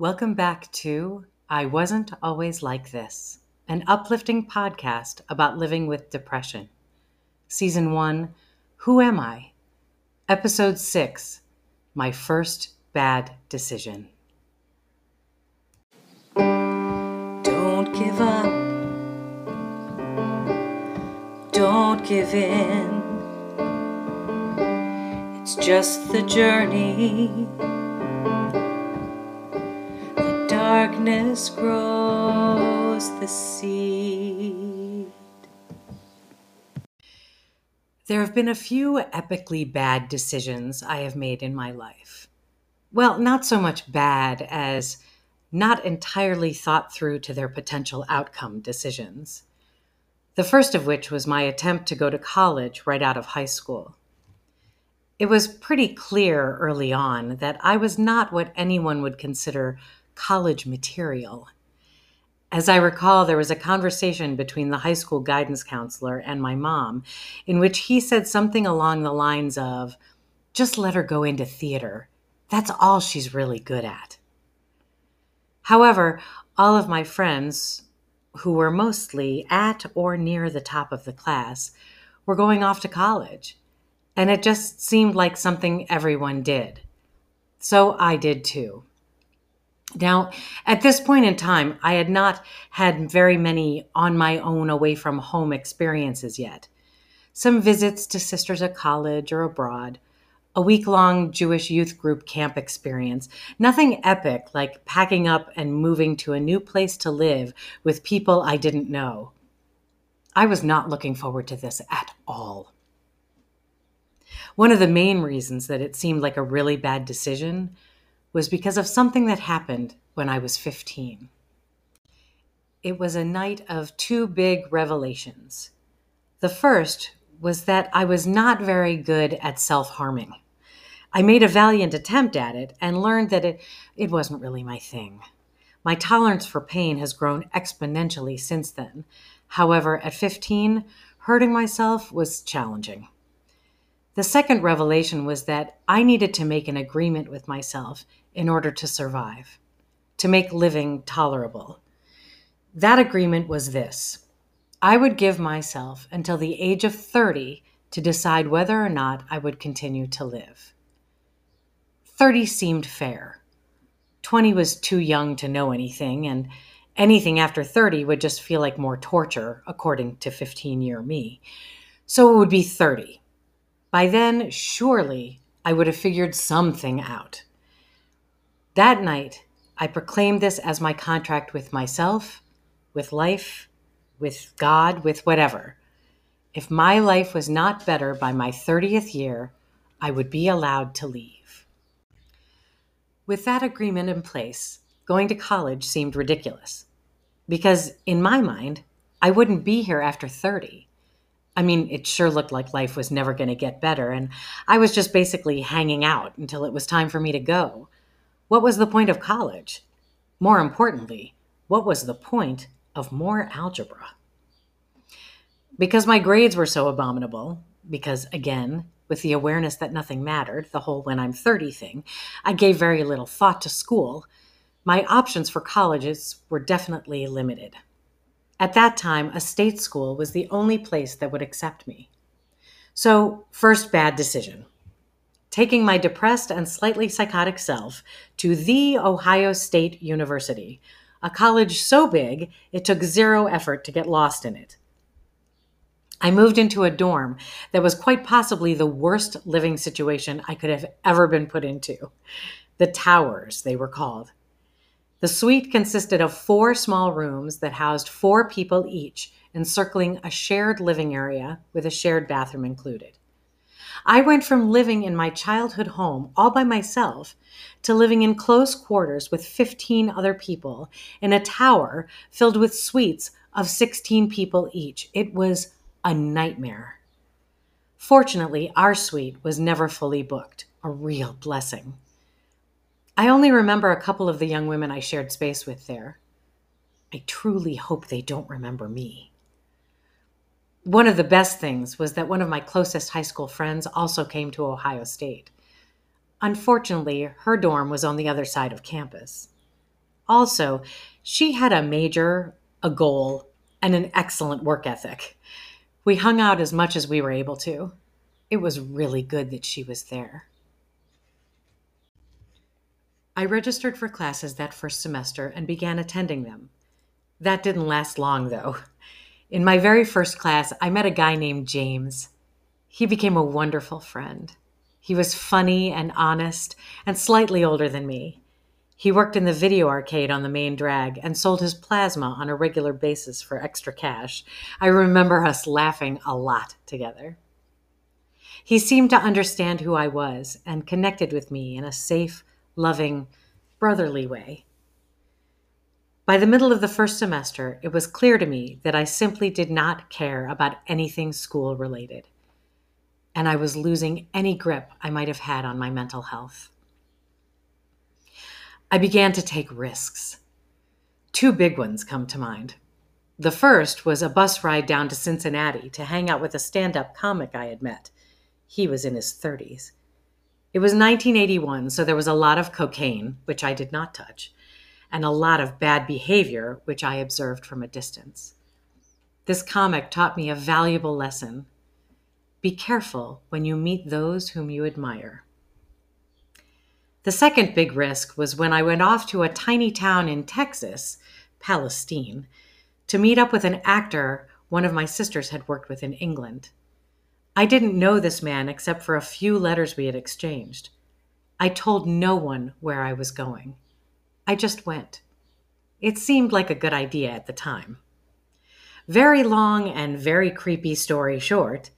Welcome back to I Wasn't Always Like This, an uplifting podcast about living with depression. Season 1 Who Am I? Episode 6 My First Bad Decision. Don't give up. Don't give in. It's just the journey. Darkness grows the seed. There have been a few epically bad decisions I have made in my life. Well, not so much bad as not entirely thought through to their potential outcome decisions. The first of which was my attempt to go to college right out of high school. It was pretty clear early on that I was not what anyone would consider college material. As I recall, there was a conversation between the high school guidance counselor and my mom in which he said something along the lines of, just let her go into theater. That's all she's really good at. However, all of my friends, who were mostly at or near the top of the class, were going off to college. And it just seemed like something everyone did. So I did too. Now, at this point in time, I had not had very many on my own away from home experiences yet. Some visits to sisters at college or abroad, a week long Jewish youth group camp experience, nothing epic like packing up and moving to a new place to live with people I didn't know. I was not looking forward to this at all. One of the main reasons that it seemed like a really bad decision was because of something that happened when I was 15. It was a night of two big revelations. The first was that I was not very good at self harming. I made a valiant attempt at it and learned that it, it wasn't really my thing. My tolerance for pain has grown exponentially since then. However, at 15, hurting myself was challenging. The second revelation was that I needed to make an agreement with myself in order to survive, to make living tolerable. That agreement was this I would give myself until the age of 30 to decide whether or not I would continue to live. 30 seemed fair. 20 was too young to know anything, and anything after 30 would just feel like more torture, according to 15 year me. So it would be 30. By then, surely I would have figured something out. That night, I proclaimed this as my contract with myself, with life, with God, with whatever. If my life was not better by my 30th year, I would be allowed to leave. With that agreement in place, going to college seemed ridiculous. Because in my mind, I wouldn't be here after 30. I mean, it sure looked like life was never going to get better, and I was just basically hanging out until it was time for me to go. What was the point of college? More importantly, what was the point of more algebra? Because my grades were so abominable, because again, with the awareness that nothing mattered, the whole when I'm 30 thing, I gave very little thought to school, my options for colleges were definitely limited. At that time, a state school was the only place that would accept me. So, first bad decision taking my depressed and slightly psychotic self to The Ohio State University, a college so big it took zero effort to get lost in it. I moved into a dorm that was quite possibly the worst living situation I could have ever been put into. The Towers, they were called. The suite consisted of four small rooms that housed four people each, encircling a shared living area with a shared bathroom included. I went from living in my childhood home all by myself to living in close quarters with 15 other people in a tower filled with suites of 16 people each. It was a nightmare. Fortunately, our suite was never fully booked, a real blessing. I only remember a couple of the young women I shared space with there. I truly hope they don't remember me one of the best things was that one of my closest high school friends also came to Ohio State. Unfortunately, her dorm was on the other side of campus. Also, she had a major, a goal, and an excellent work ethic. We hung out as much as we were able to. It was really good that she was there. I registered for classes that first semester and began attending them. That didn't last long, though. In my very first class, I met a guy named James. He became a wonderful friend. He was funny and honest and slightly older than me. He worked in the video arcade on the main drag and sold his plasma on a regular basis for extra cash. I remember us laughing a lot together. He seemed to understand who I was and connected with me in a safe, loving, brotherly way. By the middle of the first semester, it was clear to me that I simply did not care about anything school related, and I was losing any grip I might have had on my mental health. I began to take risks. Two big ones come to mind. The first was a bus ride down to Cincinnati to hang out with a stand up comic I had met. He was in his 30s. It was 1981, so there was a lot of cocaine, which I did not touch, and a lot of bad behavior, which I observed from a distance. This comic taught me a valuable lesson. Be careful when you meet those whom you admire. The second big risk was when I went off to a tiny town in Texas, Palestine, to meet up with an actor one of my sisters had worked with in England. I didn't know this man except for a few letters we had exchanged. I told no one where I was going. I just went. It seemed like a good idea at the time. Very long and very creepy story short,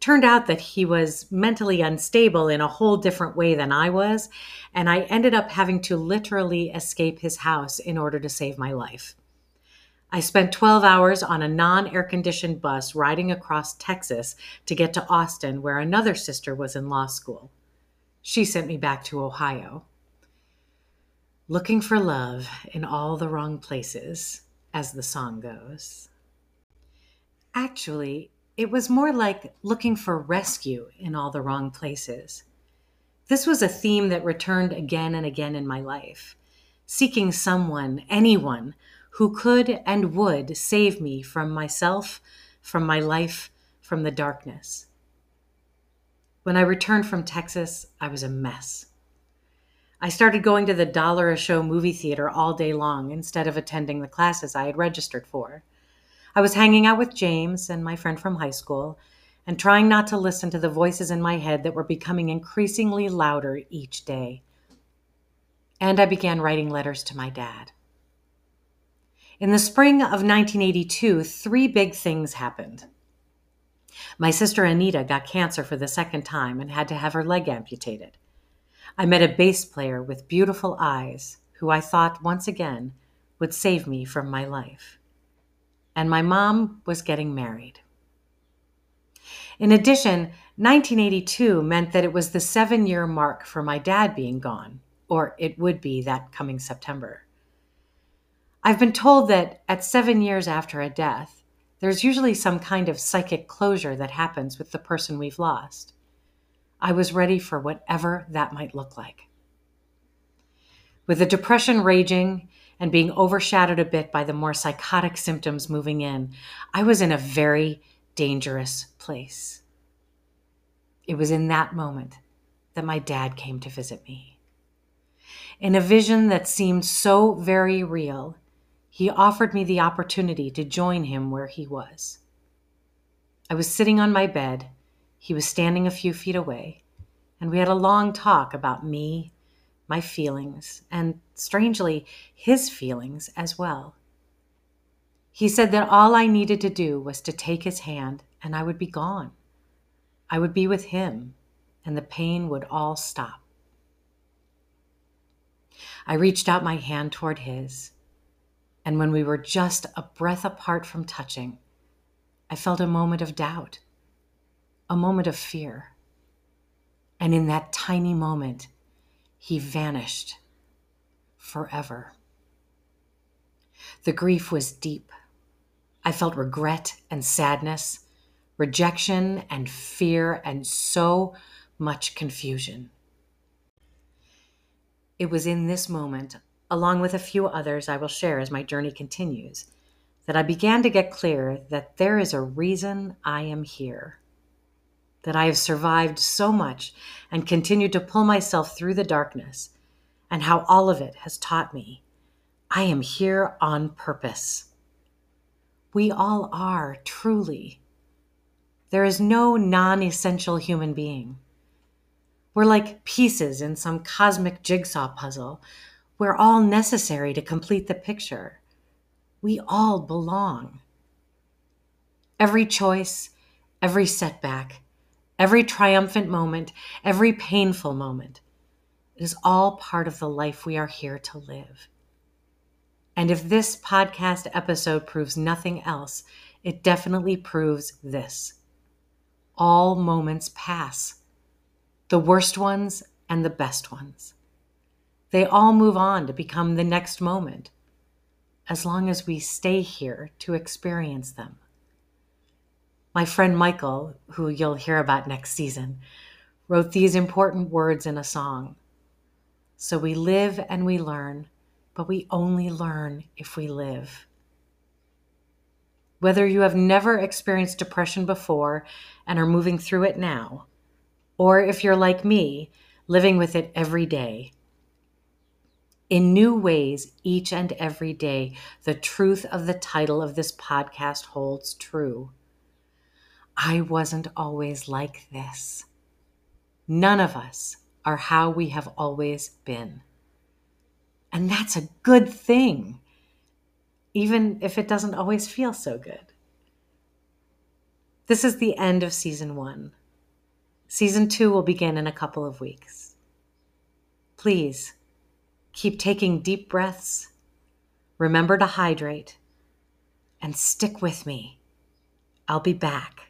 turned out that he was mentally unstable in a whole different way than I was, and I ended up having to literally escape his house in order to save my life. I spent 12 hours on a non air conditioned bus riding across Texas to get to Austin, where another sister was in law school. She sent me back to Ohio looking for love in all the wrong places, as the song goes. Actually, it was more like looking for rescue in all the wrong places. This was a theme that returned again and again in my life, seeking someone, anyone, who could and would save me from myself, from my life, from the darkness. When I returned from Texas, I was a mess. I started going to the dollar a show movie theater all day long instead of attending the classes I had registered for. I was hanging out with James and my friend from high school and trying not to listen to the voices in my head that were becoming increasingly louder each day. And I began writing letters to my dad. In the spring of 1982, three big things happened. My sister Anita got cancer for the second time and had to have her leg amputated. I met a bass player with beautiful eyes who I thought once again would save me from my life. And my mom was getting married. In addition, 1982 meant that it was the seven year mark for my dad being gone, or it would be that coming September. I've been told that at seven years after a death, there's usually some kind of psychic closure that happens with the person we've lost. I was ready for whatever that might look like. With the depression raging and being overshadowed a bit by the more psychotic symptoms moving in, I was in a very dangerous place. It was in that moment that my dad came to visit me. In a vision that seemed so very real, he offered me the opportunity to join him where he was. I was sitting on my bed he was standing a few feet away, and we had a long talk about me, my feelings, and strangely, his feelings as well. He said that all I needed to do was to take his hand and I would be gone. I would be with him and the pain would all stop. I reached out my hand toward his, and when we were just a breath apart from touching, I felt a moment of doubt a moment of fear. And in that tiny moment, he vanished forever. The grief was deep. I felt regret and sadness, rejection and fear, and so much confusion. It was in this moment along with a few others I will share as my journey continues, that I began to get clear that there is a reason I am here. That I have survived so much and continue to pull myself through the darkness, and how all of it has taught me I am here on purpose. We all are, truly. There is no non essential human being. We're like pieces in some cosmic jigsaw puzzle. We're all necessary to complete the picture. We all belong. Every choice, every setback, every triumphant moment, every painful moment. It is all part of the life we are here to live. And if this podcast episode proves nothing else, it definitely proves this. All moments pass the worst ones and the best ones. They all move on to become the next moment, as long as we stay here to experience them. My friend Michael, who you'll hear about next season, wrote these important words in a song. So we live and we learn, but we only learn if we live. Whether you have never experienced depression before and are moving through it now, or if you're like me, living with it every day. In new ways, each and every day, the truth of the title of this podcast holds true. I wasn't always like this. None of us are how we have always been. And that's a good thing, even if it doesn't always feel so good. This is the end of season one. Season two will begin in a couple of weeks. Please keep taking deep breaths, remember to hydrate, and stick with me. I'll be back.